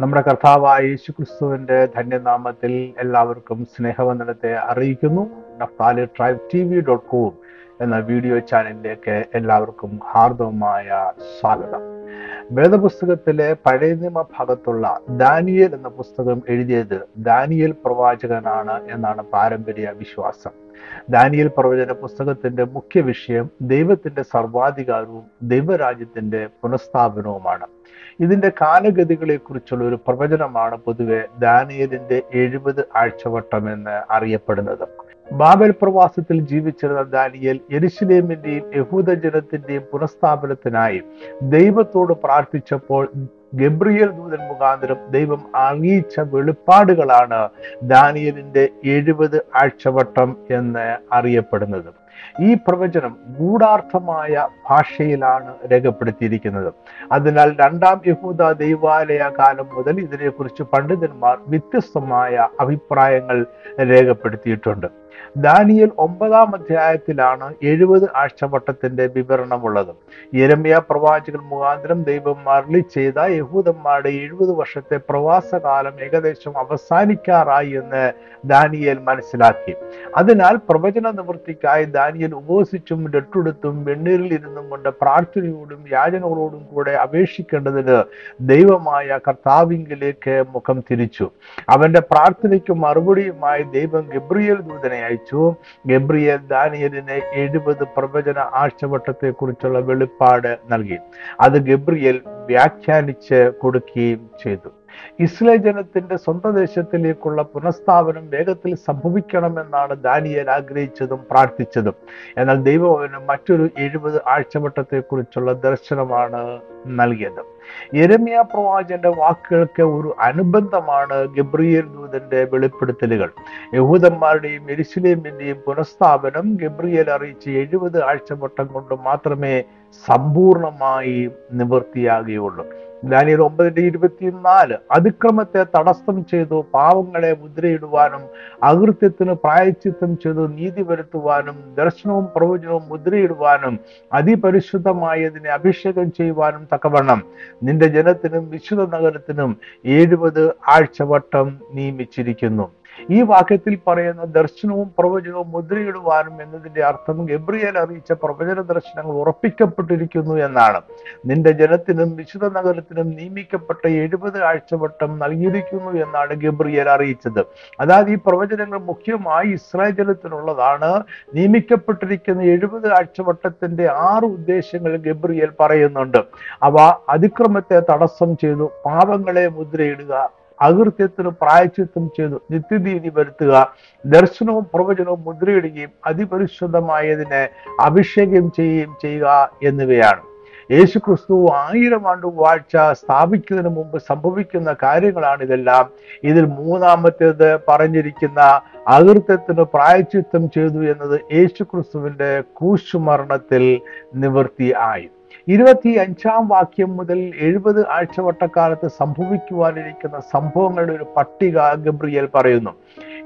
നമ്മുടെ കർത്താവായ യേശു ക്രിസ്തുവിന്റെ ധന്യനാമത്തിൽ എല്ലാവർക്കും സ്നേഹവന്ദനത്തെ അറിയിക്കുന്നു. Naphtali tribe T V dot com എന്ന വീഡിയോ ചാനലിലേക്ക് എല്ലാവർക്കും ഹാർദവമായ സ്വാഗതം. വേദപുസ്തകത്തിലെ പഴയ നിയമ ഭാഗത്തുള്ള ദാനിയൽ എന്ന പുസ്തകം എഴുതിയത് ദാനിയൽ പ്രവാചകനാണ് എന്നാണ് പാരമ്പര്യ വിശ്വാസം. ദാനിയൽ പ്രവചന പുസ്തകത്തിന്റെ മുഖ്യ വിഷയം ദൈവത്തിന്റെ സർവാധികാരവും ദൈവരാജ്യത്തിന്റെ പുനഃസ്ഥാപനവുമാണ്. ഇതിന്റെ കാലഗതികളെ കുറിച്ചുള്ള ഒരു പ്രവചനമാണ് പൊതുവെ ദാനിയലിന്റെ എഴുപത് ആഴ്ചവട്ടം എന്ന് അറിയപ്പെടുന്നത്. ബാബൽ പ്രവാസത്തിൽ ജീവിച്ചിരുന്ന ദാനിയൽ യരിശിലേമിന്റെയും യഹൂദ ജനത്തിന്റെയും പുനഃസ്ഥാപനത്തിനായി ദൈവത്തോട് പ്രാർത്ഥിച്ചപ്പോൾ ഗബ്രിയൽ ദൂതൻ മുഖാന്തരം ദൈവം അറിയിച്ച വെളിപ്പാടുകളാണ് ദാനിയലിന്റെ എഴുപത് ആഴ്ചവട്ടം എന്ന് അറിയപ്പെടുന്നത്. ഈ പ്രവചനം ഗൂഢാർത്ഥമായ ഭാഷയിലാണ് രേഖപ്പെടുത്തിയിരിക്കുന്നത്. അതിനാൽ രണ്ടാം യഹൂദ ദൈവാലയ കാലം മുതൽ ഇതിനെക്കുറിച്ച് പണ്ഡിതന്മാർ വ്യത്യസ്തമായ അഭിപ്രായങ്ങൾ രേഖപ്പെടുത്തിയിട്ടുണ്ട്. ദാനിയൽ ഒമ്പതാം അധ്യായത്തിലാണ് എഴുപത് ആഴ്ചവട്ടത്തിന്റെ വിവരണമുള്ളത്. യരമ്യ പ്രവാചകൻ മുഖാന്തരം ദൈവം മരളി ചെയ്ത യഹൂദന്മാരുടെ എഴുപത് വർഷത്തെ പ്രവാസകാലം ഏകദേശം അവസാനിക്കാറായി എന്ന് ദാനിയൽ മനസ്സിലാക്കി. അതിനാൽ പ്രവചന നിവൃത്തിക്കായി ദാനിയൽ ഉപവസിച്ചും രട്ടെടുത്തും വെണ്ണീരിൽ ഇരുന്നും കൊണ്ട് പ്രാർത്ഥനയോടും യാചനകളോടും കൂടെ അപേക്ഷിക്കേണ്ടതിന് ദൈവമായ കർത്താവിങ്കിലേക്ക് മുഖം തിരിച്ചു. അവന്റെ പ്രാർത്ഥനയ്ക്ക് മറുപടിയുമായി ദൈവം ഗബ്രിയേൽ ദൂതനെ അയച്ചു. ഗബ്രിയേൽ ദാനിയലിന് എഴുപത് പ്രവചന ആഴ്ചവട്ടത്തെ കുറിച്ചുള്ള വെളിപ്പാട് നൽകി. അത് ഗബ്രിയേൽ വ്യാഖ്യാനിച്ച് കൊടുക്കുകയും ചെയ്തു. ഇസ്ലേ ജനത്തിന്റെ സ്വന്തം ദേശത്തിലേക്കുള്ള പുനഃസ്ഥാപനം വേഗത്തിൽ സംഭവിക്കണമെന്നാണ് ദാനിയൽ ആഗ്രഹിച്ചതും പ്രാർത്ഥിച്ചതും. എന്നാൽ ദൈവം മറ്റൊരു എഴുപത് ആഴ്ചവട്ടത്തെ കുറിച്ചുള്ള ദർശനമാണ് നൽകിയത്. യരമ്യ പ്രവാചന്റെ വാക്കുകൾക്ക് ഒരു അനുബന്ധമാണ് ഗബ്രിയേൽ ദൂതന്റെ വെളിപ്പെടുത്തലുകൾ. യഹൂദന്മാരുടെയും എരിശിലേമിന്റെയും പുനഃസ്ഥാപനം ഗബ്രിയേൽ അറിയിച്ച് എഴുപത് ആഴ്ചവട്ടം കൊണ്ട് മാത്രമേ സമ്പൂർണമായി നിവൃത്തിയാകുകയുള്ളൂ. ദാനിയൽ ഒമ്പതിന്റെ ഇരുപത്തിനാല് അതിക്രമത്തെ തടസ്സം ചെയ്തു പാവങ്ങളെ മുദ്രയിടുവാനും അകൃത്യത്തിന് പ്രായച്ചിത്തം ചെയ്തു നീതി വരുത്തുവാനും ദർശനവും പ്രവചനവും മുദ്രയിടുവാനും അതിപരിശുദ്ധമായതിനെ അഭിഷേകം ചെയ്യുവാനും തക്കവണ്ണം. നിന്റെ ജനത്തിനും വിശുദ്ധ നഗരത്തിനും എഴുപത് ആഴ്ചവട്ടം നിയമിച്ചിരിക്കുന്നു. ഈ വാക്യത്തിൽ പറയുന്ന ദർശനവും പ്രവചനവും മുദ്രയിടുവാനും എന്നതിന്റെ അർത്ഥം ഗബ്രിയേൽ അറിയിച്ച പ്രവചന ദർശനങ്ങൾ ഉറപ്പിക്കപ്പെട്ടിരിക്കുന്നു എന്നാണ്. നിന്റെ ജനത്തിനും വിശുദ്ധ നഗരത്തിനും നിയമിക്കപ്പെട്ട എഴുപത് ആഴ്ചവട്ടം നൽകിയിരിക്കുന്നു എന്നാണ് ഗബ്രിയേൽ അറിയിച്ചത്. അതായത് ഈ പ്രവചനങ്ങൾ മുഖ്യമായി ഇസ്രായേൽ ജനത്തിനുള്ളതാണ്. നിയമിക്കപ്പെട്ടിരിക്കുന്ന എഴുപത് ആഴ്ചവട്ടത്തിന്റെ ആറ് ഉദ്ദേശങ്ങൾ ഗബ്രിയേൽ പറയുന്നുണ്ട്. അവ അതിക്രമത്തെ തടസ്സം ചെയ്തു പാപങ്ങളെ മുദ്രയിടുക അകൃത്യത്തിന് പ്രായച്ചിത്തം ചെയ്തു. നിത്യനീതി വരുത്തുക ദർശനവും പ്രവചനവും മുദ്രയിടുകയും അതിപരിശുദ്ധമായതിനെ അഭിഷേകം ചെയ്യുകയും ചെയ്യുക എന്നിവയാണ്. യേശു ക്രിസ്തു ആയിരം ആണ്ട് വാഴ്ച സ്ഥാപിക്കുന്നതിന് മുമ്പ് സംഭവിക്കുന്ന കാര്യങ്ങളാണ് ഇതെല്ലാം. ഇതിൽ മൂന്നാമത്തേത് പറഞ്ഞിരിക്കുന്ന അകൃത്യത്തിന് പ്രായച്ചിത്തം ചെയ്തു എന്നത് യേശു ക്രിസ്തുവിന്റെ കൂശുമരണത്തിൽ നിവൃത്തി ആയി. ഇരുപത്തി അഞ്ചാം വാക്യം മുതൽ എഴുപത് ആഴ്ചവട്ടക്കാലത്ത് സംഭവിക്കുവാനിരിക്കുന്ന സംഭവങ്ങളുടെ ഒരു പട്ടിക ഗബ്രിയേൽ പറയുന്നു.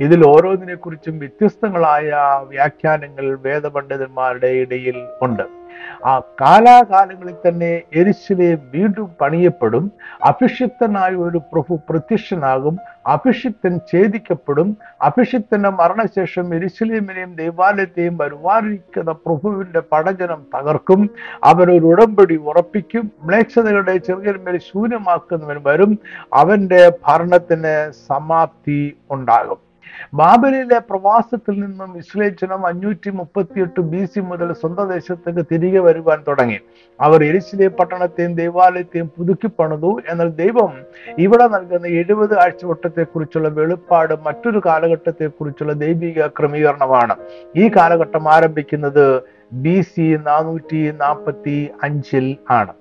ഇതിൽ ഓരോന്നിനെ കുറിച്ചും വ്യത്യസ്തങ്ങളായ വ്യാഖ്യാനങ്ങൾ വേദപണ്ഡിതന്മാരുടെ ഇടയിൽ ഉണ്ട്. ആ കാലാകാലങ്ങളിൽ തന്നെ എരിശിലെ വീണ്ടും പണിയപ്പെടും. അഭിഷിക്തനായ ഒരു പ്രഭു പ്രത്യക്ഷനാകും. അഭിഷിക്തൻ ഛേദിക്കപ്പെടും. അഭിഷിക്തന്റെ മരണശേഷം എരിശിലേമിനെയും ദേവാലയത്തെയും വരുവാനിരിക്കുന്ന പ്രഭുവിന്റെ പടജനം തകർക്കും. അവനൊരു ഉടമ്പടി ഉറപ്പിക്കും. മ്ലേച്ഛതകളുടെ ചെറുകന്മേൽ ശൂന്യമാക്കുന്നവൻ വരും. അവന്റെ ഭരണത്തിന് സമാപ്തി ഉണ്ടാകും. ബാബലിലെ പ്രവാസത്തിൽ നിന്നും ഇസ്രയേൽ ജനം അഞ്ഞൂറ്റി മുപ്പത്തിയെട്ട് ബി സി മുതൽ സ്വന്തം ദേശത്തേക്ക് തിരികെ വരുവാൻ തുടങ്ങി. അവർ എരിശിലെ പട്ടണത്തെയും ദേവാലയത്തെയും പുതുക്കി പണിതു. എന്നാൽ ദൈവം ഇവിടെ നൽകുന്ന എഴുപത് ആഴ്ചവട്ടത്തെ കുറിച്ചുള്ള വെളിപ്പാട് മറ്റൊരു കാലഘട്ടത്തെ കുറിച്ചുള്ള ദൈവിക ക്രമീകരണമാണ്. ഈ കാലഘട്ടം ആരംഭിക്കുന്നത് ബി സി നാനൂറ്റി നാൽപ്പത്തി അഞ്ചിൽ ആണ്.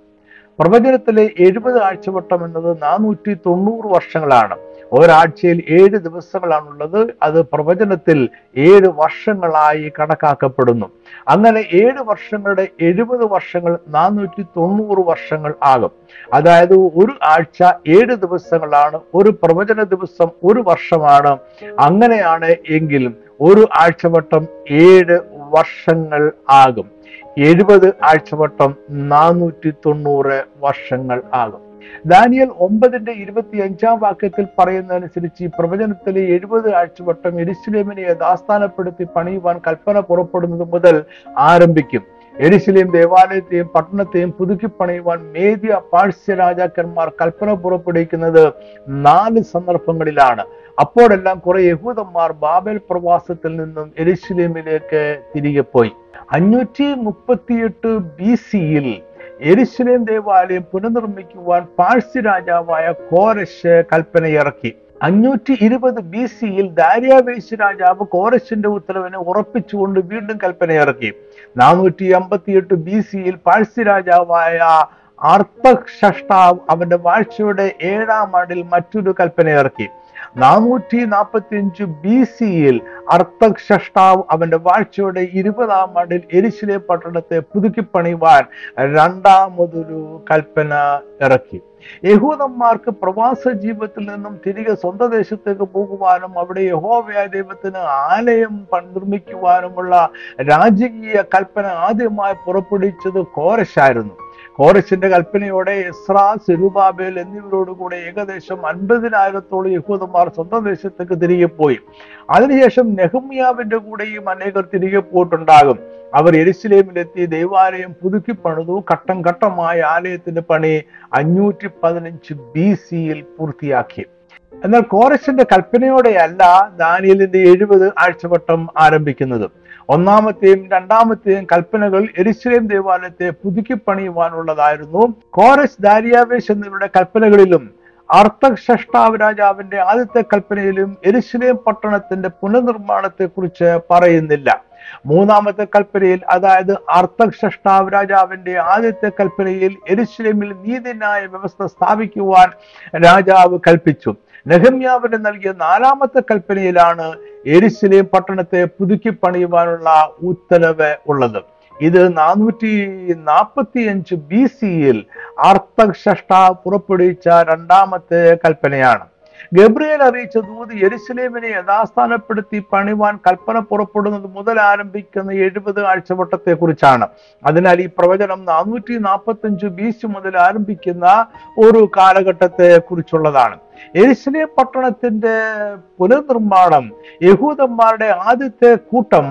പ്രവചനത്തിലെ എഴുപത് ആഴ്ചവട്ടം എന്നത് നാനൂറ്റി തൊണ്ണൂറ് വർഷങ്ങളാണ്. ഒരാഴ്ചയിൽ ഏഴ് ദിവസങ്ങളാണുള്ളത്. അത് പ്രവചനത്തിൽ ഏഴ് വർഷങ്ങളായി കണക്കാക്കപ്പെടുന്നു. അങ്ങനെ ഏഴ് വർഷങ്ങളുടെ എഴുപത് വർഷങ്ങൾ നാനൂറ്റി തൊണ്ണൂറ് വർഷങ്ങൾ ആകും. അതായത് ഒരു ആഴ്ച ഏഴ് ദിവസങ്ങളാണ് ഒരു പ്രവചന ദിവസം ഒരു വർഷമാണ്. അങ്ങനെയാണ് എങ്കിലും ഒരു ആഴ്ചവട്ടം ഏഴ് വർഷങ്ങൾ ആകും. എഴുപത് ആഴ്ചവട്ടം നാനൂറ്റി തൊണ്ണൂറ് വർഷങ്ങൾ ആകും. ദാനിയൽ ഒമ്പതിന്റെ ഇരുപത്തി അഞ്ചാം വാക്യത്തിൽ പറയുന്നതനുസരിച്ച് ഈ പ്രവചനത്തിലെ എഴുപത് ആഴ്ചവട്ടം എരിശിലേമിനെ ദാസ്ഥാനപ്പെടുത്തി പണിയുവാൻ കൽപ്പന പുറപ്പെടുന്നത് മുതൽ ആരംഭിക്കും. എരിശിലേം ദേവാലയത്തെയും പട്ടണത്തെയും പുതുക്കി പണിയുവാൻ മേദ്യ പാഴ്സ്യ രാജാക്കന്മാർ കൽപ്പന പുറപ്പെടുവിക്കുന്നത് നാല് സന്ദർഭങ്ങളിലാണ്. അപ്പോഴെല്ലാം കുറെ യഹൂദന്മാർ ബാബൽ പ്രവാസത്തിൽ നിന്നും എരിശിലേമിലേക്ക് തിരികെ പോയി. അഞ്ഞൂറ്റി മുപ്പത്തിയെട്ട് ബി സിയിൽ എരിശിലേം ദേവാലയം പുനർനിർമ്മിക്കുവാൻ പാഴ്സി രാജാവായ കോരശ് കൽപ്പനയിറക്കി. അഞ്ഞൂറ്റി ഇരുപത് ബി സിയിൽ ദാര്യാവേശ് രാജാവ് കോരശിന്റെ ഉത്തരവിനെ ഉറപ്പിച്ചുകൊണ്ട് വീണ്ടും കൽപ്പനയിറക്കി. നാനൂറ്റി അമ്പത്തിയെട്ട് ബി സിയിൽ പാഴ്സി രാജാവായ അർത്ഥഷഷ്ടാവ് അവന്റെ വാഴ്ചയുടെ ഏഴാം ആണ്ടിൽ മറ്റൊരു കൽപ്പനയിറക്കി. നാനൂറ്റി നാൽപ്പത്തി അഞ്ച് ബി സിയിൽ അർത്ഥഷ്ടാവ് അവന്റെ വാഴ്ചയുടെ ഇരുപതാം ആണ്ടിൽ എരിശിലെ പട്ടണത്തെ പുതുക്കിപ്പണിവാൻ രണ്ടാമതൊരു കൽപ്പന ഇറക്കി. യഹൂദന്മാർക്ക് പ്രവാസ ജീവിതത്തിൽ നിന്നും തിരികെ സ്വന്തം ദേശത്തേക്ക് പോകുവാനും അവിടെ യഹോവയായ ദൈവത്തിന് ആലയം നിർമ്മിക്കുവാനുമുള്ള രാജകീയ കൽപ്പന ആദ്യമായി പുറപ്പെടുവിച്ചത് കോരശായിരുന്നു. കോരശിന്റെ കൽപ്പനയോടെ എസ്ര സെരുബാബേൽ എന്നിവരോടുകൂടെ ഏകദേശം അൻപതിനായിരത്തോളം യഹൂദന്മാർ സ്വന്തം ദേശത്തേക്ക് തിരികെ പോയി. അതിനുശേഷം നെഹമ്യാവിന്റെ കൂടെയും അനേകർ തിരികെ പോയിട്ടുണ്ടാകും. അവർ എരിശിലേമിലെത്തി ദൈവാലയം പുതുക്കി പണിതു. ഘട്ടം ഘട്ടമായ ആലയത്തിന്റെ പണി അഞ്ഞൂറ്റി പതിനഞ്ച് ബി സിയിൽ പൂർത്തിയാക്കി. എന്നാൽ കോറസിന്റെ കൽപ്പനയോടെയല്ല ദാനിയലിന്റെ എഴുപത് ആഴ്ചവട്ടം ആരംഭിക്കുന്നത്. ഒന്നാമത്തെയും രണ്ടാമത്തെയും കൽപ്പനകൾ എരിശിലേം ദേവാലയത്തെ പുതുക്കി പണിയുവാനുള്ളതായിരുന്നു കോരസ് ദാരിയാവേശ് എന്നിവരുടെ കൽപ്പനകളിലും അർത്ഥഷ്ടാവ് രാജാവിന്റെ ആദ്യത്തെ കൽപ്പനയിലും എരിശിലേം പട്ടണത്തിന്റെ പുനർനിർമ്മാണത്തെ കുറിച്ച് പറയുന്നില്ല. മൂന്നാമത്തെ കൽപ്പനയിൽ അതായത് അർത്ഥഷ്ടാവ് രാജാവിന്റെ ആദ്യത്തെ കൽപ്പനയിൽ എരിശിലേമിൽ നീതിന്യായ വ്യവസ്ഥ സ്ഥാപിക്കുവാൻ രാജാവ് കൽപ്പിച്ചു. നെഹമ്യാവിന് നൽകിയ നാലാമത്തെ കൽപ്പനയിലാണ് എരിശിലേം പട്ടണത്തെ പുതുക്കി പണിയുവാനുള്ള ഉത്തരവ് ഉള്ളത്. ഇത് നാനൂറ്റി നാൽപ്പത്തി അഞ്ച് ബി സിയിൽ അർത്ഥ പുറപ്പെടുവിച്ച രണ്ടാമത്തെ കൽപ്പനയാണ്. ഗബ്രിയേൽ അറിയിച്ച ദൂത് യെരുസലേമിനെ യഥാസ്ഥാനപ്പെടുത്തി പണിവാൻ കൽപ്പന പുറപ്പെടുന്നത് മുതൽ ആരംഭിക്കുന്ന എഴുപത് ആഴ്ചവട്ടത്തെ കുറിച്ചാണ് അതിനാൽ ഈ പ്രവചനം നാനൂറ്റി നാൽപ്പത്തി അഞ്ച് ബി സി മുതൽ ആരംഭിക്കുന്ന ഒരു കാലഘട്ടത്തെ കുറിച്ചുള്ളതാണ് എരിശിലേം പട്ടണത്തിന്റെ പുനർനിർമ്മാണം യഹൂദന്മാരുടെ ആദ്യത്തെ കൂട്ടം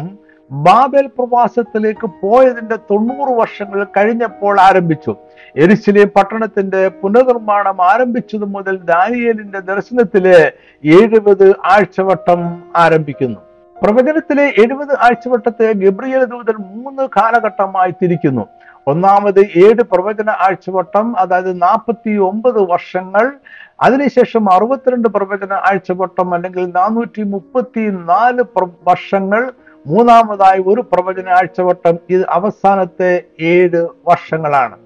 ബാബേൽ പ്രവാസത്തിലേക്ക് പോയതിന്റെ തൊണ്ണൂറ് വർഷങ്ങൾ കഴിഞ്ഞപ്പോൾ ആരംഭിച്ചു. എരിശിലേം പട്ടണത്തിന്റെ പുനർനിർമ്മാണം ആരംഭിച്ചത് മുതൽ ദാനിയേലിന്റെ ദർശനത്തിലെ എഴുപത് ആഴ്ചവട്ടം ആരംഭിക്കുന്നു. പ്രവചനത്തിലെ എഴുപത് ആഴ്ചവട്ടത്തെ ഗബ്രിയൽ ദൂതൻ മൂന്ന് കാലഘട്ടമായി തിരിക്കുന്നു. ഒന്നാമത് ഏഴ് പ്രവചന ആഴ്ചവട്ടം അതായത് നാൽപ്പത്തി ഒമ്പത് വർഷങ്ങൾ. അതിനുശേഷം അറുപത്തിരണ്ട് പ്രവചന ആഴ്ചവട്ടം അല്ലെങ്കിൽ നാനൂറ്റി മുപ്പത്തി നാല് വർഷങ്ങൾ. മൂന്നാമതായി ഒരു പ്രവചന ആഴ്ചവട്ടം ഇത് അവസാനത്തെ ഏഴ് വർഷങ്ങളാണ്.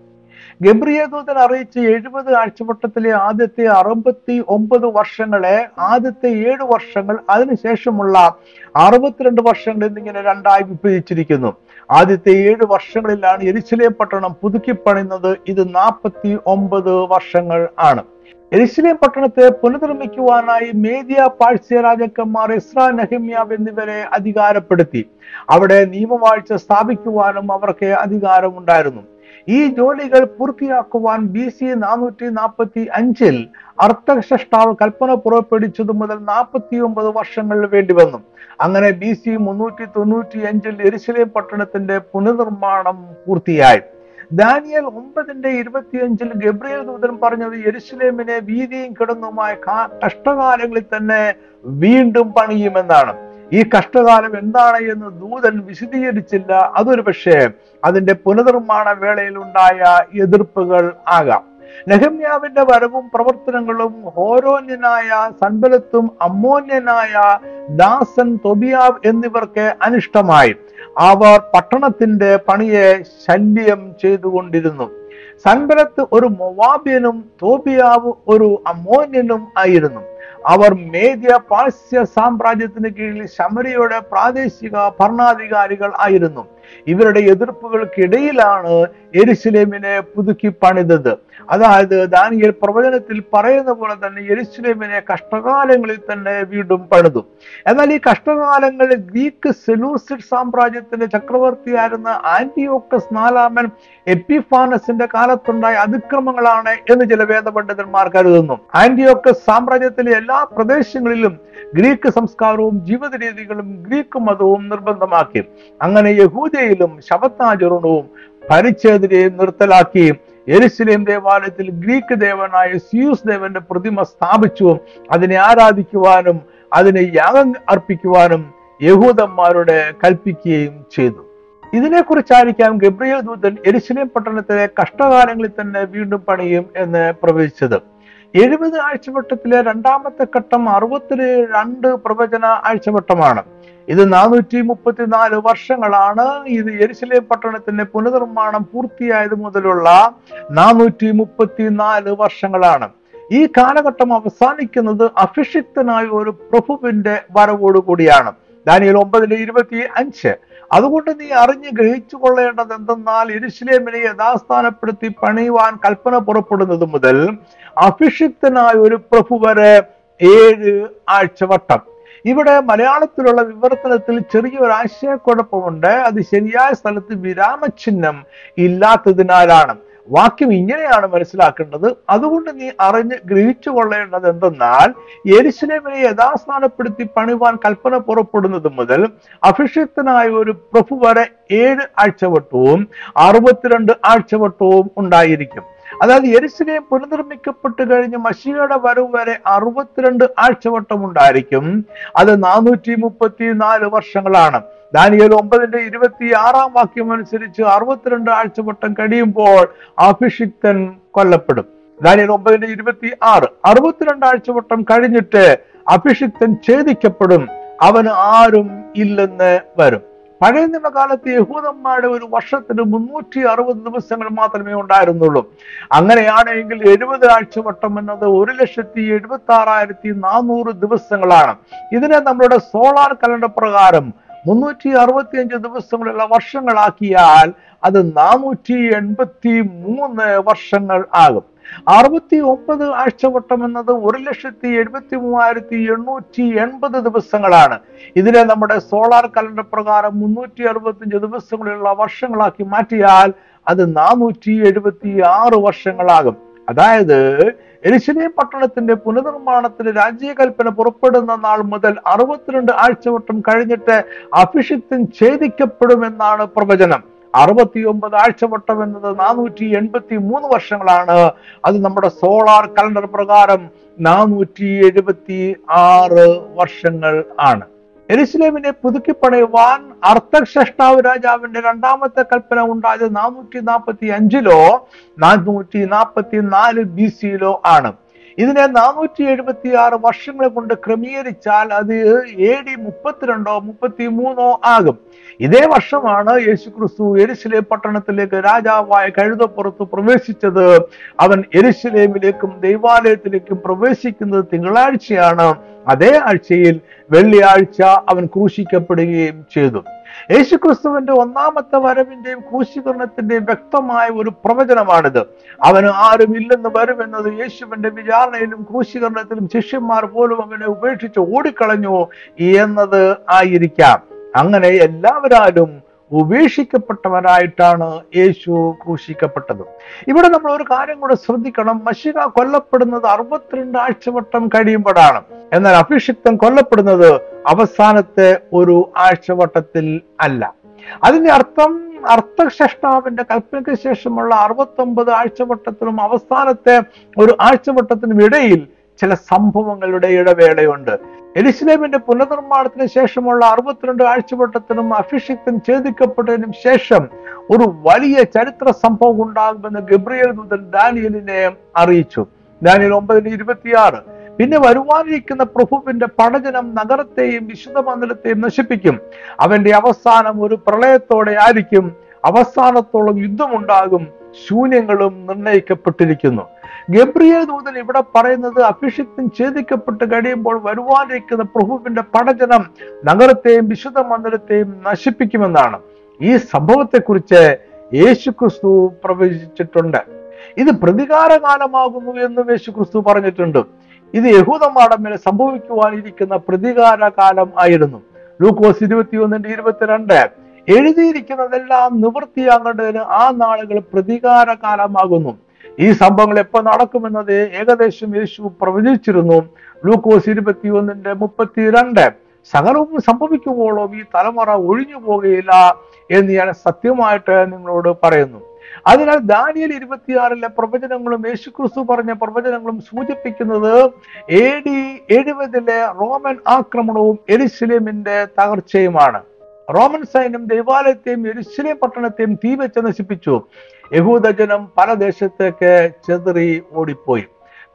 ഗബ്രിയദൂതൻ അറിയിച്ച എഴുപത് ആഴ്ചവട്ടത്തിലെ ആദ്യത്തെ അറുപത്തി ഒമ്പത് വർഷങ്ങളെ ആദ്യത്തെ ഏഴ് വർഷങ്ങൾ അതിനുശേഷമുള്ള അറുപത്തിരണ്ട് വർഷങ്ങൾ എന്നിങ്ങനെ രണ്ടായി വിഭജിച്ചിരിക്കുന്നു. ആദ്യത്തെ ഏഴ് വർഷങ്ങളിലാണ് എരിശിലേം പട്ടണം പുതുക്കി പണിയുന്നത്. ഇത് നാൽപ്പത്തി ഒമ്പത് വർഷങ്ങൾ ആണ്. എരിശിലേം പട്ടണത്തെ പുനർനിർമ്മിക്കുവാനായി മേദിയ പാഴ്സ്യ രാജാക്കന്മാർ ഇസ്രാ നഹിമ്യാവ് എന്നിവരെ അധികാരപ്പെടുത്തി. അവിടെ നിയമവാഴ്ച സ്ഥാപിക്കുവാനും അവർക്ക് അധികാരമുണ്ടായിരുന്നു. ഈ ജോലികൾ പൂർത്തിയാക്കുവാൻ ബി സി നാനൂറ്റി നാൽപ്പത്തി അഞ്ചിൽ അർത്ഥശ്രഷ്ടാവ് കൽപ്പന പുറപ്പെടുവിച്ചതു മുതൽ നാൽപ്പത്തി ഒമ്പത് വർഷങ്ങൾ വേണ്ടി വന്നു. അങ്ങനെ ബി സി മുന്നൂറ്റി തൊണ്ണൂറ്റി അഞ്ചിൽ എരിശിലേം പട്ടണത്തിന്റെ പുനർനിർമ്മാണം പൂർത്തിയായി. ദാനിയൽ ഒമ്പതിന്റെ ഇരുപത്തിയഞ്ചിൽ ഗബ്രിയേൽ ദൂതൻ പറഞ്ഞത് യെരുസലേമിനെ വീതിയും കിടന്നുമായ കഷ്ടകാലങ്ങളിൽ തന്നെ വീണ്ടും പണിയുമെന്നാണ്. ഈ കഷ്ടകാലം എന്താണ് എന്ന് ദൂതൻ വിശദീകരിച്ചില്ല. അതൊരു പക്ഷേ അതിന്റെ പുനർനിർമ്മാണ വേളയിൽ ഉണ്ടായ എതിർപ്പുകൾ ആകാം. നെഹമ്യാവിന്റെ വരവും പ്രവർത്തനങ്ങളും ഹോരോന്യനായ സൻബലത്തും അമ്മോന്യനായ ദാസൻ തൊബിയാവ് എന്നിവർക്ക് അനിഷ്ടമായി. അവർ പട്ടണത്തിന്റെ പണിയെ ശല്യം ചെയ്തുകൊണ്ടിരുന്നു. സൻബലത്ത് ഒരു മൊവാബ്യനും തോബിയാവ് ഒരു അമോന്യനും ആയിരുന്നു. അവർ മേദ്യ പാഴ്സ്യ സാമ്രാജ്യത്തിന് കീഴിൽ ശമരിയുടെ പ്രാദേശിക ഭരണാധികാരികൾ ആയിരുന്നു. ഇവരുടെ എതിർപ്പുകൾക്കിടയിലാണ് എരുസലേമിനെ പുതുക്കി പണിതത്. അതായത് ദാനിയൽ പ്രവചനത്തിൽ പറയുന്ന പോലെ തന്നെ എരുസലേമിനെ കഷ്ടകാലങ്ങളിൽ തന്നെ വീണ്ടും പണിതു. എന്നാൽ ഈ കഷ്ടകാലങ്ങളിൽ ഗ്രീക്ക് സെലൂസിഡ് സാമ്രാജ്യത്തിന്റെ ചക്രവർത്തിയായിരുന്ന ആന്റിയോക്കസ് നാലാമൻ എപ്പിഫാനസിന്റെ കാലത്തുണ്ടായ അതിക്രമങ്ങളാണ് എന്ന് ചില വേദപണ്ഡിതന്മാർ കരുതുന്നു. ആന്റിയോക്കസ് സാമ്രാജ്യത്തിലെ എല്ലാ പ്രദേശങ്ങളിലും ഗ്രീക്ക് സംസ്കാരവും ജീവിത രീതികളും ഗ്രീക്ക് മതവും നിർബന്ധമാക്കി. അങ്ങനെ യഹൂദയിലും ശബത്താചരണവും പരിച്ഛേദനയും നിർത്തലാക്കി. എരുസലേം ദേവാലയത്തിൽ ഗ്രീക്ക് ദേവനായ സിയൂസ് ദേവന്റെ പ്രതിമ സ്ഥാപിച്ചു. അതിനെ ആരാധിക്കുവാനും അതിനെ യാഗം അർപ്പിക്കുവാനും യഹൂദന്മാരുടെ കൽപ്പിക്കുകയും ചെയ്തു. ഇതിനെക്കുറിച്ചായിരിക്കാം ഗബ്രിയേൽ ദൂതൻ എരുസലേം പട്ടണത്തിലെ കഷ്ടകാലങ്ങളിൽ തന്നെ വീണ്ടും പണിയും എന്ന് പ്രവചിച്ചത്. എഴുപത് ആഴ്ചവട്ടത്തിലെ രണ്ടാമത്തെ ഘട്ടം അറുപത്തി രണ്ട് പ്രവചന ആഴ്ചവട്ടമാണ്. ഇത് നാനൂറ്റി മുപ്പത്തിനാല് വർഷങ്ങളാണ് ഇത് എരുസലേം പട്ടണത്തിന്റെ പുനർനിർമ്മാണം പൂർത്തിയായത് മുതലുള്ള നാനൂറ്റി മുപ്പത്തിനാല് വർഷങ്ങളാണ്. ഈ കാലഘട്ടം അവസാനിക്കുന്നത് അഭിഷിക്തനായ ഒരു പ്രഭുവിന്റെ വരവോടുകൂടിയാണ് ദാനിയൽ ഒമ്പതിലെ ഇരുപത്തി അഞ്ച് അതുകൊണ്ട് നീ അറിഞ്ഞ് ഗ്രഹിച്ചു കൊള്ളേണ്ടത് എന്തെന്നാൽ ഇരുശ്ലേമിനെ യഥാസ്ഥാനപ്പെടുത്തി പണിയുവാൻ കൽപ്പന പുറപ്പെടുന്നത് മുതൽ അഭിഷിക്തനായ ഒരു പ്രഭു വരെ ഏഴ് ആഴ്ചവട്ടം. ഇവിടെ മലയാളത്തിലുള്ള വിവർത്തനത്തിൽ ചെറിയൊരു ആശയക്കുഴപ്പമുണ്ട് അത് ശരിയായ സ്ഥലത്ത് വിരാമചിഹ്നം ഇല്ലാത്തതിനാലാണ്. വാക്യം ഇങ്ങനെയാണ് മനസ്സിലാക്കേണ്ടത്. അതുകൊണ്ട് നീ അറിഞ്ഞ് ഗ്രഹിച്ചു കൊള്ളേണ്ടത് എന്തെന്നാൽ യരിശിലേമിനെ യഥാസ്ഥാനപ്പെടുത്തി പണിവാൻ കൽപ്പന പുറപ്പെടുന്നത് മുതൽ അഭിഷിക്തനായ ഒരു പ്രഭു വരെ ഏഴ് ആഴ്ചവട്ടവും അറുപത്തിരണ്ട് ആഴ്ചവട്ടവും ഉണ്ടായിരിക്കും. അതായത് യെരുസലേം പുനർനിർമ്മിക്കപ്പെട്ട് കഴിഞ്ഞ് മഷിയുടെ വരവ് വരെ അറുപത്തിരണ്ട് ആഴ്ചവട്ടം ഉണ്ടായിരിക്കും അത് നാനൂറ്റി മുപ്പത്തി നാല് വർഷങ്ങളാണ്. ദാനിയൽ ഒമ്പതിന്റെ ഇരുപത്തി ആറാം വാക്യം അനുസരിച്ച് അറുപത്തിരണ്ട് ആഴ്ചവട്ടം കഴിയുമ്പോൾ അഭിഷിക്തൻ കൊല്ലപ്പെടും. ദാനിയൽ ഒമ്പതിന്റെ ഇരുപത്തി ആറ് അറുപത്തിരണ്ട് ആഴ്ചവട്ടം കഴിഞ്ഞിട്ട് അഭിഷിക്തൻ ഛേദിക്കപ്പെടും. അവന് ആരും ഇല്ലെന്ന് വരും. പഴയ നിയമകാലത്ത് യഹൂദന്മാരുടെ ഒരു വർഷത്തിന് മുന്നൂറ്റി അറുപത് ദിവസങ്ങൾ മാത്രമേ ഉണ്ടായിരുന്നുള്ളൂ. അങ്ങനെയാണെങ്കിൽ എഴുപത് ആഴ്ചവട്ടം എന്നത് ഒരു ലക്ഷത്തി എഴുപത്തി ആറായിരത്തി നാനൂറ് ദിവസങ്ങളാണ്. ഇതിനെ നമ്മളുടെ സോളാർ കലണ്ടർ പ്രകാരം മുന്നൂറ്റി അറുപത്തി അഞ്ച് ദിവസങ്ങളുള്ള വർഷങ്ങളാക്കിയാൽ അത് നാനൂറ്റി എൺപത്തി മൂന്ന് വർഷങ്ങൾ ആകും. അറുപത്തി ഒമ്പത് ആഴ്ചവട്ടം എന്നത് ഒരു ലക്ഷത്തി എഴുപത്തി മൂവായിരത്തി എണ്ണൂറ്റി എൺപത് ദിവസങ്ങളാണ്. ഇതിനെ നമ്മുടെ സോളാർ കലണ്ടർ പ്രകാരം മുന്നൂറ്റി അറുപത്തിയഞ്ച് ദിവസങ്ങളുള്ള വർഷങ്ങളാക്കി മാറ്റിയാൽ അത് നാനൂറ്റി എഴുപത്തി ആറ് വർഷങ്ങളാകും. അതായത് എരിശിലേം പട്ടണത്തിന്റെ പുനർനിർമ്മാണത്തിന് രാജ്യകൽപ്പന പുറപ്പെടുന്ന നാൾ മുതൽ അറുപത്തിരണ്ട് ആഴ്ചവട്ടം കഴിഞ്ഞിട്ട് അഭിഷിക്തം ഛേദിക്കപ്പെടുമെന്നാണ് പ്രവചനം. അറുപത്തിയൊമ്പത് ആഴ്ചവട്ടം എന്നത് നാനൂറ്റി എൺപത്തി മൂന്ന് വർഷങ്ങളാണ്. അത് നമ്മുടെ സോളാർ കലണ്ടർ പ്രകാരം നാനൂറ്റി എഴുപത്തി ആറ് വർഷങ്ങൾ ആണ്. എരുസലേമിനെ പുതുക്കി പണിയുവാൻ അർത്ഥക്ഷഷ്ടാവ് രാജാവിന്റെ രണ്ടാമത്തെ കൽപ്പന ഉണ്ടായത് നാനൂറ്റി നാൽപ്പത്തി അഞ്ചിലോ നാനൂറ്റി നാൽപ്പത്തി നാല് ബി സിയിലോ ആണ്. ഇതിനെ നാനൂറ്റി എഴുപത്തി ആറ് വർഷങ്ങൾ കൊണ്ട് ക്രമീകരിച്ചാൽ അത് എ ഡി മുപ്പത്തിരണ്ടോ മുപ്പത്തി മൂന്നോ ആകും. ഇതേ വർഷമാണ് യേശു ക്രിസ്തു എരിശിലെ പട്ടണത്തിലേക്ക് രാജാവായ കഴുതപ്പുറത്ത് പ്രവേശിച്ചത്. അവൻ എരിശിലേമിലേക്കും ദൈവാലയത്തിലേക്കും പ്രവേശിക്കുന്നത് തിങ്കളാഴ്ചയാണ്. അതേ ആഴ്ചയിൽ വെള്ളിയാഴ്ച അവൻ ക്രൂശിക്കപ്പെടുകയും ചെയ്തു. യേശുക്രിസ്തുവിന്റെ ഒന്നാമത്തെ വരവിന്റെയും ക്രൂശീകരണത്തിന്റെയും വ്യക്തമായ ഒരു പ്രവചനമാണിത്. അവന് ആരും ഇല്ലെന്ന് വരുമെന്നത് യേശുവിന്റെ വിചാരണയിലും ക്രൂശീകരണത്തിലും ശിഷ്യന്മാർ പോലും അവനെ ഉപേക്ഷിച്ച് ഓടിക്കളഞ്ഞു എന്നത് ആയിരിക്കാം. അങ്ങനെ എല്ലാവരാലും ഉപേക്ഷിക്കപ്പെട്ടവരായിട്ടാണ് യേശു ക്രൂശിക്കപ്പെട്ടത്. ഇവിടെ നമ്മൾ ഒരു കാര്യം കൂടെ ശ്രദ്ധിക്കണം. മഷിക കൊല്ലപ്പെടുന്നത് അറുപത്തിരണ്ട് ആഴ്ചവട്ടം കഴിയുമ്പോഴാണ്. എന്നാൽ അഭിഷിക്തം കൊല്ലപ്പെടുന്നത് അവസാനത്തെ ഒരു ആഴ്ചവട്ടത്തിൽ അല്ല. അതിന്റെ അർത്ഥം അർത്ഥശ്രഷ്ടാവിന്റെ കൽപ്പനയ്ക്ക് ശേഷമുള്ള അറുപത്തൊമ്പത് ആഴ്ചവട്ടത്തിനും അവസാനത്തെ ഒരു ആഴ്ചവട്ടത്തിനും ഇടയിൽ ചില സംഭവങ്ങളുടെ ഇടവേളയുണ്ട്. എലിസ്ലേമിന്റെ പുനർനിർമ്മാണത്തിന് ശേഷമുള്ള അറുപത്തിരണ്ട് ആഴ്ചവട്ടത്തിനും അഭിഷിക്തൻ ഛേദിക്കപ്പെട്ടതിനും ശേഷം ഒരു വലിയ ചരിത്ര സംഭവം ഉണ്ടാകുമെന്ന് ഗബ്രിയേൽ ദൂതൻ ദാനിയലിനെ അറിയിച്ചു. ദാനിയൽ ഒമ്പതിന് ഇരുപത്തിയാറ്. പിന്നെ വരുവാനിരിക്കുന്ന പ്രഭുവിന്റെ പടജനം നഗരത്തെയും വിശുദ്ധ മന്ദിരത്തെയും നശിപ്പിക്കും. അവന്റെ അവസാനം ഒരു പ്രളയത്തോടെ ആയിരിക്കും. അവസാനത്തോളം യുദ്ധമുണ്ടാകും. ശൂന്യങ്ങളും നിർണയിക്കപ്പെട്ടിരിക്കുന്നു. ഗബ്രിയേൽ ദൂതൻ ഇവിടെ പറയുന്നത് അഭിഷിക്തം ഛേദിക്കപ്പെട്ട് കഴിയുമ്പോൾ വരുവാനിരിക്കുന്ന പ്രഭുവിന്റെ പടജനം നഗരത്തെയും വിശുദ്ധ മന്ദിരത്തെയും നശിപ്പിക്കുമെന്നാണ്. ഈ സംഭവത്തെക്കുറിച്ച് യേശു ക്രിസ്തു പ്രവചിച്ചിട്ടുണ്ട്. ഇത് പ്രതികാരകാലമാകുന്നു എന്നും യേശു ക്രിസ്തു പറഞ്ഞിട്ടുണ്ട്. ഇത് യഹൂദന്മാരുടെ മേലെ സംഭവിക്കുവാനിരിക്കുന്ന പ്രതികാര കാലം ആയിരുന്നു. ലൂക്കോസ് ഇരുപത്തിയൊന്നിന്റെ ഇരുപത്തിരണ്ട്. എഴുതിയിരിക്കുന്നതെല്ലാം നിവൃത്തിയാകേണ്ടതിന് ആ നാളുകൾ പ്രതികാര കാലമാകുന്നു ഈ സംഭവങ്ങൾ എപ്പോ നടക്കുമെന്നത് ഏകദേശം യേശു പ്രവചിച്ചിരുന്നു. ലൂക്കോസ് ഇരുപത്തിയൊന്നിന്റെ മുപ്പത്തിരണ്ട്. സകലവും സംഭവിക്കുമ്പോഴും ഈ തലമുറ ഒഴിഞ്ഞു പോകുകയില്ല എന്ന് ഞാൻ സത്യമായിട്ട് നിങ്ങളോട് പറയുന്നു. അതിനാൽ ദാനിയൽ ഇരുപത്തിയാറിലെ പ്രവചനങ്ങളും യേശുക്രിസ്തു പറഞ്ഞ പ്രവചനങ്ങളും സൂചിപ്പിക്കുന്നത് എ ഡി എഴുപതിലെ റോമൻ ആക്രമണവും എരിശിലേമിന്റെ തകർച്ചയുമാണ്. റോമൻ സൈന്യം ദൈവാലയത്തെയും എരിശിലേം പട്ടണത്തെയും തീ വെച്ച് നശിപ്പിച്ചു. യഹൂദജനം പല ദേശത്തേക്ക് ചെതറി ഓടിപ്പോയി.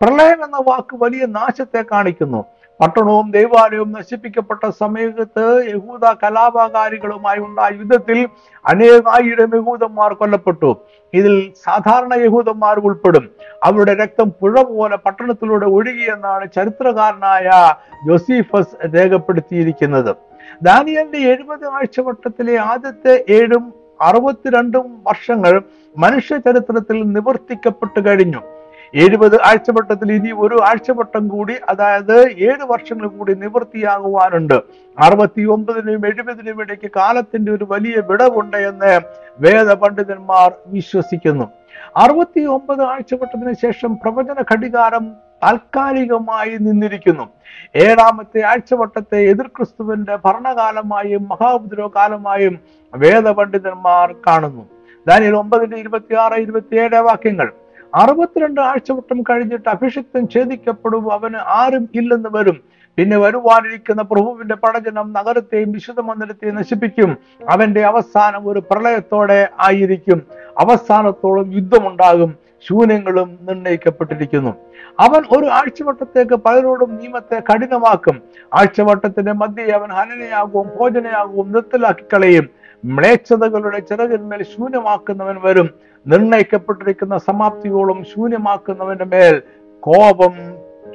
പ്രളയം എന്ന വാക്ക് വലിയ നാശത്തെ കാണിക്കുന്നു. പട്ടണവും ദൈവാലയവും നശിപ്പിക്കപ്പെട്ട സമയത്ത് യഹൂദ കലാപകാരികളുമായി ഉണ്ടായ യുദ്ധത്തിൽ അനേകായിരം യഹൂദന്മാർ കൊല്ലപ്പെട്ടു. ഇതിൽ സാധാരണ യഹൂദന്മാർ ഉൾപ്പെടും. അവരുടെ രക്തം പുഴ പോലെ പട്ടണത്തിലൂടെ ഒഴുകിയെന്നാണ് ചരിത്രകാരനായ ജോസീഫസ് രേഖപ്പെടുത്തിയിരിക്കുന്നത്. ദാനിയലിന്റെ എഴുപത് ആഴ്ചവട്ടത്തിലെ ആദ്യത്തെ ഏഴും അറുപത്തിരണ്ടും വർഷങ്ങൾ മനുഷ്യ ചരിത്രത്തിൽ നിവർത്തിക്കപ്പെട്ടു കഴിഞ്ഞു. എഴുപത് ആഴ്ചവട്ടത്തിൽ ഇനി ഒരു ആഴ്ചവട്ടം കൂടി അതായത് ഏഴ് വർഷങ്ങൾ കൂടി നിവൃത്തിയാകുവാനുണ്ട് അറുപത്തി ഒമ്പതിനും എഴുപതിനും ഇടയ്ക്ക് കാലത്തിന്റെ ഒരു വലിയ വിടവുണ്ട് എന്ന് വേദ പണ്ഡിതന്മാർ വിശ്വസിക്കുന്നു. അറുപത്തി ഒമ്പത് ആഴ്ചവട്ടത്തിന് ശേഷം പ്രവചന ഘടികാരം താൽക്കാലികമായി നിന്നിരിക്കുന്നു. ഏഴാമത്തെ ആഴ്ചവട്ടത്തെ എതിർ ക്രിസ്തുവിന്റെ ഭരണകാലമായും മഹാപുദ്രോ കാലമായും വേദപണ്ഡിതന്മാർ കാണുന്നു. ദാനിയൽ ഒമ്പതിന്റെ ഇരുപത്തിയാറ് ഇരുപത്തിയേഴ് വാക്യങ്ങൾ. അറുപത്തിരണ്ട് ആഴ്ചവട്ടം കഴിഞ്ഞിട്ട് അഭിഷിക്തം ഛേദിക്കപ്പെടും അവന് ആരും ഇല്ലെന്ന് വരും. പിന്നെ വരുവാനിരിക്കുന്ന പ്രഭുവിന്റെ പടജനം നഗരത്തെയും വിശുദ്ധ മന്ദിരത്തെയും നശിപ്പിക്കും. അവന്റെ അവസാനം ഒരു പ്രളയത്തോടെ ആയിരിക്കും. അവസാനത്തോളം യുദ്ധമുണ്ടാകും. ശൂന്യങ്ങളും നിർണയിക്കപ്പെട്ടിരിക്കുന്നു. അവൻ ഒരു ആഴ്ചവട്ടത്തേക്ക് പലരോടും നിയമത്തെ കഠിനമാക്കും. ആഴ്ചവട്ടത്തിന്റെ മധ്യേ അവൻ ഹനനയാകും ഭോജനയാകും നിർത്തലാക്കി കളയും. മ്ലേച്ഛതകളുടെ ചിറകിന്മേൽ ശൂന്യമാക്കുന്നവൻ വരും. നിർണയിക്കപ്പെട്ടിരിക്കുന്ന സമാപ്തിയോളം ശൂന്യമാക്കുന്നവന്റെ മേൽ കോപം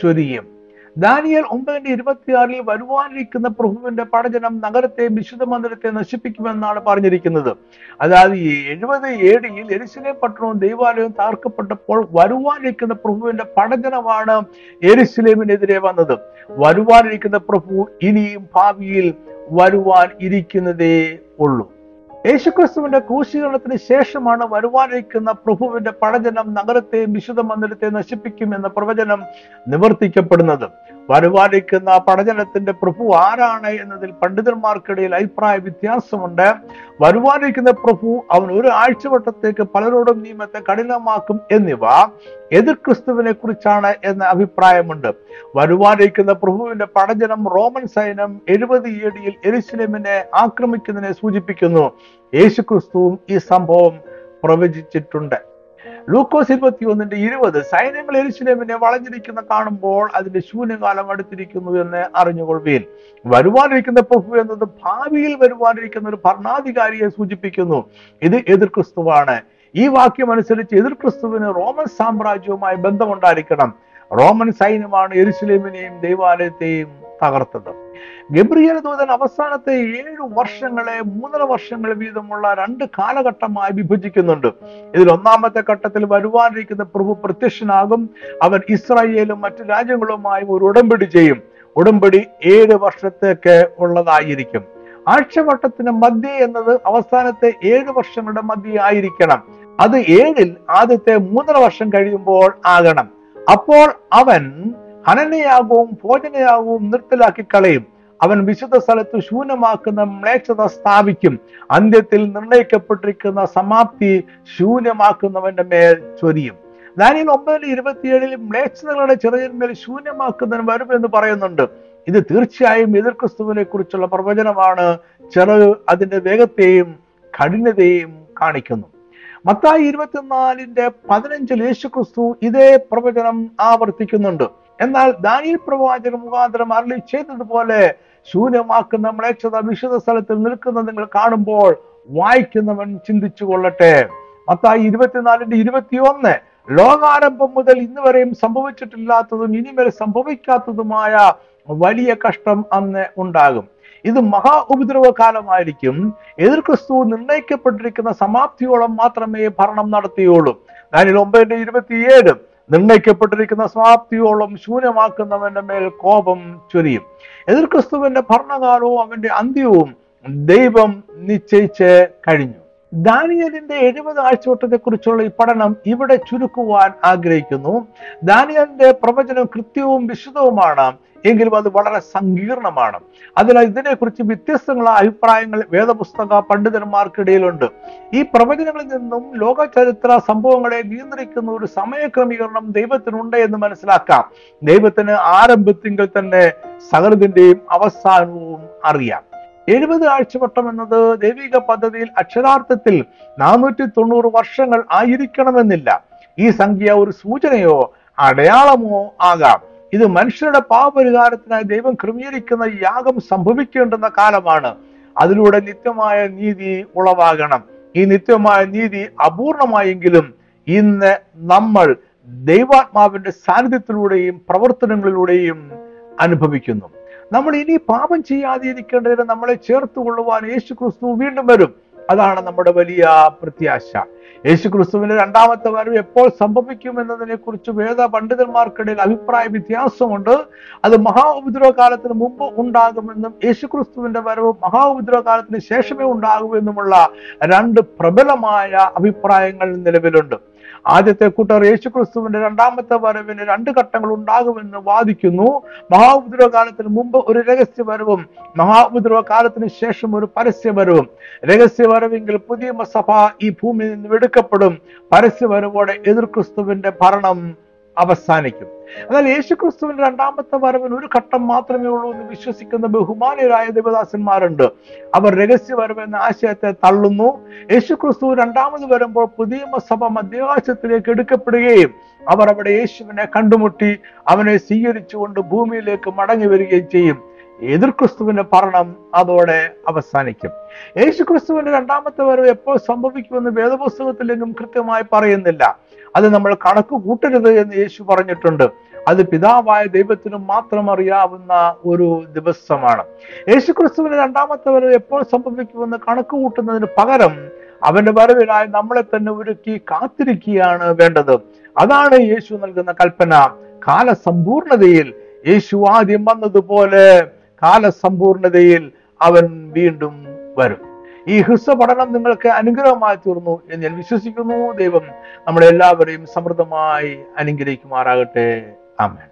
ചൊരിയും. ദാനിയൽ ഒമ്പതിന്റെ ഇരുപത്തിയാറിൽ വരുവാനിരിക്കുന്ന പ്രഭുവിന്റെ പടജനം നഗരത്തെ വിശുദ്ധ മന്ദിരത്തെ നശിപ്പിക്കുമെന്നാണ് പറഞ്ഞിരിക്കുന്നത്. അതായത് എഴുപത് ഏടിയിൽ എരിശിലെ പട്ടണവും ദൈവാലയവും താർക്കപ്പെട്ടപ്പോൾ വരുവാനിരിക്കുന്ന പ്രഭുവിന്റെ പടജനമാണ് എരിശിലേമിനെതിരെ വന്നത്. വരുവാനിരിക്കുന്ന പ്രഭു ഇനിയും ഭാവിയിൽ വരുവാൻ ഇരിക്കുന്നതേ ഉള്ളൂ. യേശുക്രിസ്തുവിന്റെ ക്രൂശീകരണത്തിന് ശേഷമാണ് വരുവാനിരിക്കുന്ന പ്രഭുവിന്റെ പടജനം നഗരത്തെയും വിശുദ്ധ മന്ദിരത്തെയും നശിപ്പിക്കും എന്ന പ്രവചനം നിവർത്തിക്കപ്പെടുന്നത്. വരുവാനിരിക്കുന്ന പടജനത്തിന്റെ പ്രഭു ആരാണ് എന്നതിൽ പണ്ഡിതന്മാർക്കിടയിൽ അഭിപ്രായ വ്യത്യാസമുണ്ട്. വരുവാനിരിക്കുന്ന പ്രഭു അവൻ ഒരു ആഴ്ചവട്ടത്തേക്ക് പലരോടും നിയമത്തെ കഠിനമാക്കും എന്നിവ എതിർ ക്രിസ്തുവിനെ കുറിച്ചാണ് എന്ന അഭിപ്രായമുണ്ട്. വരുവാനിരിക്കുന്ന പ്രഭുവിന്റെ പടജനം റോമൻ സൈന്യം എഴുപത് ഏടിയിൽ എരുസലേമിനെ ആക്രമിക്കുന്നതിനെ സൂചിപ്പിക്കുന്നു. യേശുക്രിസ്തുവും ഈ സംഭവം പ്രവചിച്ചിട്ടുണ്ട്. ലൂക്കോസ് ഇരുപത്തി ഒന്നിന്റെ ഇരുപത് സൈന്യങ്ങൾ എരിശിലേമിനെ വളഞ്ഞിരിക്കുന്ന കാണുമ്പോൾ അതിന്റെ ശൂന്യകാലം അടുത്തിരിക്കുന്നു എന്ന് അറിഞ്ഞുകൊള്ളുവീൻ. വരുവാനിരിക്കുന്ന പ്രഭു എന്നത് ഭാവിയിൽ വരുവാനിരിക്കുന്ന ഒരു ഭരണാധികാരിയെ സൂചിപ്പിക്കുന്നു. ഇത് എതിർ ക്രിസ്തുവാണ്. ഈ വാക്യം അനുസരിച്ച് എതിർ ക്രിസ്തുവിന് റോമൻ സാമ്രാജ്യവുമായി ബന്ധമുണ്ടായിരിക്കണം. റോമൻ സൈന്യമാണ് എരുസലേമിനെയും ദൈവാലയത്തെയും തകർത്തത്. ഗബ്രിയൽ ദൂതൻ അവസാനത്തെ ഏഴു വർഷങ്ങളെ മൂന്നര വർഷങ്ങൾ വീതമുള്ള രണ്ട് കാലഘട്ടമായി വിഭജിക്കുന്നുണ്ട്. ഇതിൽ ഒന്നാമത്തെ ഘട്ടത്തിൽ വരുവാനിരിക്കുന്ന പ്രഭു പ്രത്യക്ഷനാകും. അവൻ ഇസ്രായേലും മറ്റു രാജ്യങ്ങളുമായി ഒരു ഉടമ്പടി ചെയ്യും. ഉടമ്പടി ഏഴ് വർഷത്തേക്ക് ഉള്ളതായിരിക്കും. ആഴ്ചവട്ടത്തിന് മധ്യ എന്നത് അവസാനത്തെ ഏഴ് വർഷങ്ങളുടെ മധ്യ ആയിരിക്കണം. അത് ഏഴിൽ ആദ്യത്തെ മൂന്നര വർഷം കഴിയുമ്പോൾ ആകണം. അപ്പോൾ അവൻ ഹനനയാകവും ഭോജനയാകവും നിർത്തലാക്കി കളയും. അവൻ വിശുദ്ധ സ്ഥലത്ത് ശൂന്യമാക്കുന്ന മ്ലേച്ഛത സ്ഥാപിക്കും. അന്ത്യത്തിൽ നിർണയിക്കപ്പെട്ടിരിക്കുന്ന സമാപ്തി ശൂന്യമാക്കുന്നവന്റെ മേൽ ചൊരിയും. ദാനിയൽ ഒമ്പതിൽ ഇരുപത്തിയേഴിൽ മ്ലേച്ഛതകളുടെ ചെറിയന്മേൽ ശൂന്യമാക്കുന്നതിന് എന്ന് പറയുന്നുണ്ട്. ഇത് തീർച്ചയായും എതിർ ക്രിസ്തുവിനെ കുറിച്ചുള്ള പ്രവചനമാണ്. ചെറു അതിന്റെ വേഗത്തെയും കഠിനതയും കാണിക്കുന്നു. മത്തായി ഇരുപത്തിനാലിന്റെ പതിനഞ്ചിൽ യേശു ക്രിസ്തു ഇതേ പ്രവചനം ആവർത്തിക്കുന്നുണ്ട്. എന്നാൽ ദാനിയൽ പ്രവാചകൻ മുഖാന്തരം അരളി ചെയ്തതുപോലെ ശൂന്യമാക്കുന്ന മ്ലേച്ഛത വിശുദ്ധ സ്ഥലത്തിൽ നിൽക്കുന്നത് നിങ്ങൾ കാണുമ്പോൾ വായിക്കുന്നവൻ ചിന്തിച്ചു കൊള്ളട്ടെ. മത്തായി ഇരുപത്തിനാലിന്റെ ഇരുപത്തിയൊന്ന്. ലോകാരംഭം മുതൽ ഇന്ന് വരെയും സംഭവിച്ചിട്ടില്ലാത്തതും ഇനിമേൽ സംഭവിക്കാത്തതുമായ വലിയ കഷ്ടം അന്ന് ഉണ്ടാകും. ഇത് മഹാ ഉപദ്രവ കാലമായിരിക്കും. എതിർ ക്രിസ്തു നിർണയിക്കപ്പെട്ടിരിക്കുന്ന സമാപ്തിയോളം മാത്രമേ ഭരണം നടത്തിയുള്ളൂ. ദാനിയേൽ ഒമ്പതിന്റെ ഇരുപത്തിയേഴ്. നിർണയിക്കപ്പെട്ടിരിക്കുന്ന സമാപ്തിയോളം ശൂന്യമാക്കുന്നവന്റെ മേൽ കോപം ചൊരിയും. എതിർ ക്രിസ്തുവിന്റെ ഭരണകാലവും അവന്റെ അന്ത്യവും ദൈവം നിശ്ചയിച്ച് കഴിഞ്ഞു. ദാനിയലിന്റെ എഴുപത് ആഴ്ചവട്ടത്തെ കുറിച്ചുള്ള ഈ പഠനം ഇവിടെ ചുരുക്കുവാൻ ആഗ്രഹിക്കുന്നു. ദാനിയലിന്റെ പ്രവചനം കൃത്യവും വിശദവുമാണ് എങ്കിലും അത് വളരെ സങ്കീർണമാണ്. അതിനാൽ ഇതിനെക്കുറിച്ച് വ്യത്യസ്തങ്ങളായ അഭിപ്രായങ്ങൾ വേദപുസ്തക പണ്ഡിതന്മാർക്കിടയിലുണ്ട്. ഈ പ്രവചനങ്ങളിൽ നിന്നും ലോക ചരിത്ര സംഭവങ്ങളെ നിയന്ത്രിക്കുന്ന ഒരു സമയക്രമീകരണം ദൈവത്തിനുണ്ട് എന്ന് മനസ്സിലാക്കാം. ദൈവത്തിന് ആരംഭത്തിങ്കിൽ തന്നെ സകലത്തിന്റെയും അവസാനവും അറിയാം. എഴുപത് ആഴ്ചവട്ടം എന്നത് ദൈവിക പദ്ധതിയിൽ അക്ഷരാർത്ഥത്തിൽ നാനൂറ്റി തൊണ്ണൂറ് വർഷങ്ങൾ ആയിരിക്കണമെന്നില്ല. ഈ സംഖ്യ ഒരു സൂചനയോ അടയാളമോ ആകാം. ഇത് മനുഷ്യരുടെ പാപപരിഹാരത്തിനായി ദൈവം ക്രമീകരിക്കുന്ന യാഗം സംഭവിക്കേണ്ടുന്ന കാലമാണ്. അതിലൂടെ നിത്യമായ നീതി ഉളവാകണം. ഈ നിത്യമായ നീതി അപൂർണമായെങ്കിലും ഇന്ന് നമ്മൾ ദൈവാത്മാവിന്റെ സാന്നിധ്യത്തിലൂടെയും പ്രവർത്തനങ്ങളിലൂടെയും അനുഭവിക്കുന്നു. നമ്മൾ ഇനി പാപം ചെയ്യാതിരിക്കേണ്ടതിന് നമ്മളെ ചേർത്ത് കൊള്ളുവാൻ യേശു ക്രിസ്തു വീണ്ടും വരും. അതാണ് നമ്മുടെ വലിയ പ്രത്യാശ. യേശു ക്രിസ്തുവിന്റെ രണ്ടാമത്തെ വരവ് എപ്പോൾ സംഭവിക്കും എന്നതിനെ കുറിച്ച് വേദ പണ്ഡിതന്മാർക്കിടയിൽ അഭിപ്രായ വ്യത്യാസമുണ്ട്. അത് മഹാ ഉപദ്രവ കാലത്തിന് മുമ്പ് ഉണ്ടാകുമെന്നും യേശു ക്രിസ്തുവിന്റെ വരവ് മഹാ ഉപദ്രവ കാലത്തിന് ശേഷമേ ഉണ്ടാകുമെന്നുമുള്ള രണ്ട് പ്രബലമായ അഭിപ്രായങ്ങൾ നിലവിലുണ്ട്. ആദ്യത്തെ കൂട്ടർ യേശുക്രിസ്തുവിന്റെ രണ്ടാമത്തെ വരവിന് രണ്ട് ഘട്ടങ്ങൾ ഉണ്ടാകുമെന്ന് വാദിക്കുന്നു. മഹാഉപദ്രവ കാലത്തിന് മുമ്പ് ഒരു രഹസ്യ വരവും മഹാഉപദ്രവ കാലത്തിന് ശേഷം ഒരു പരസ്യ വരവും. രഹസ്യ വരവെങ്കിൽ പുതിയ സഭ ഈ ഭൂമിയിൽ നിന്ന് എടുക്കപ്പെടും. പരസ്യ വരവോടെ എതിർ ക്രിസ്തുവിന്റെ ഭരണം അവസാനിക്കും. എന്നാൽ യേശു ക്രിസ്തുവിന്റെ രണ്ടാമത്തെ വരവിന് ഒരു ഘട്ടം മാത്രമേ ഉള്ളൂ എന്ന് വിശ്വസിക്കുന്ന ബഹുമാനരായ ദേവദാസന്മാരുണ്ട്. അവർ രഹസ്യ വരവ് എന്ന ആശയത്തെ തള്ളുന്നു. യേശു ക്രിസ്തു രണ്ടാമത് വരുമ്പോൾ പുതിയ സഭ മധ്യകാശത്തിലേക്ക് എടുക്കപ്പെടുകയും അവർ അവിടെ യേശുവിനെ കണ്ടുമുട്ടി അവനെ സ്വീകരിച്ചുകൊണ്ട് ഭൂമിയിലേക്ക് മടങ്ങി വരികയും ചെയ്യും. എതിർ ക്രിസ്തുവിന്റെ ഭരണം അതോടെ അവസാനിക്കും. യേശു ക്രിസ്തുവിന്റെ രണ്ടാമത്തെ വരവ് എപ്പോൾ സംഭവിക്കുമെന്ന് വേദപുസ്തകത്തിലെങ്കിലും കൃത്യമായി പറയുന്നില്ല. അത് നമ്മൾ കണക്ക് കൂട്ടരുത് എന്ന് യേശു പറഞ്ഞിട്ടുണ്ട്. അത് പിതാവായ ദൈവത്തിന് മാത്രം അറിയാവുന്ന ഒരു ദിവസമാണ്. യേശു ക്രിസ്തുവിന്റെ രണ്ടാമത്തെ വരവ് എപ്പോൾ സംഭവിക്കുമെന്ന് കണക്ക് കൂട്ടുന്നതിന് പകരം അവന്റെ വരവിനായി നമ്മളെ തന്നെ ഒരുക്കി കാത്തിരിക്കുകയാണ് വേണ്ടത്. അതാണ് യേശു നൽകുന്ന കൽപ്പന. കാലസമ്പൂർണതയിൽ യേശു ആദ്യം വന്നതുപോലെ കാലസമ്പൂർണതയിൽ അവൻ വീണ്ടും വരും. ഈ ഹ്രസ്വ പഠനം നിങ്ങൾക്ക് അനുഗ്രഹമായി തീർന്നു എന്ന് ഞാൻ വിശ്വസിക്കുന്നു. ദൈവം നമ്മളെല്ലാവരെയും സമൃദ്ധമായി അനുഗ്രഹിക്കുമാറാകട്ടെ. Amen.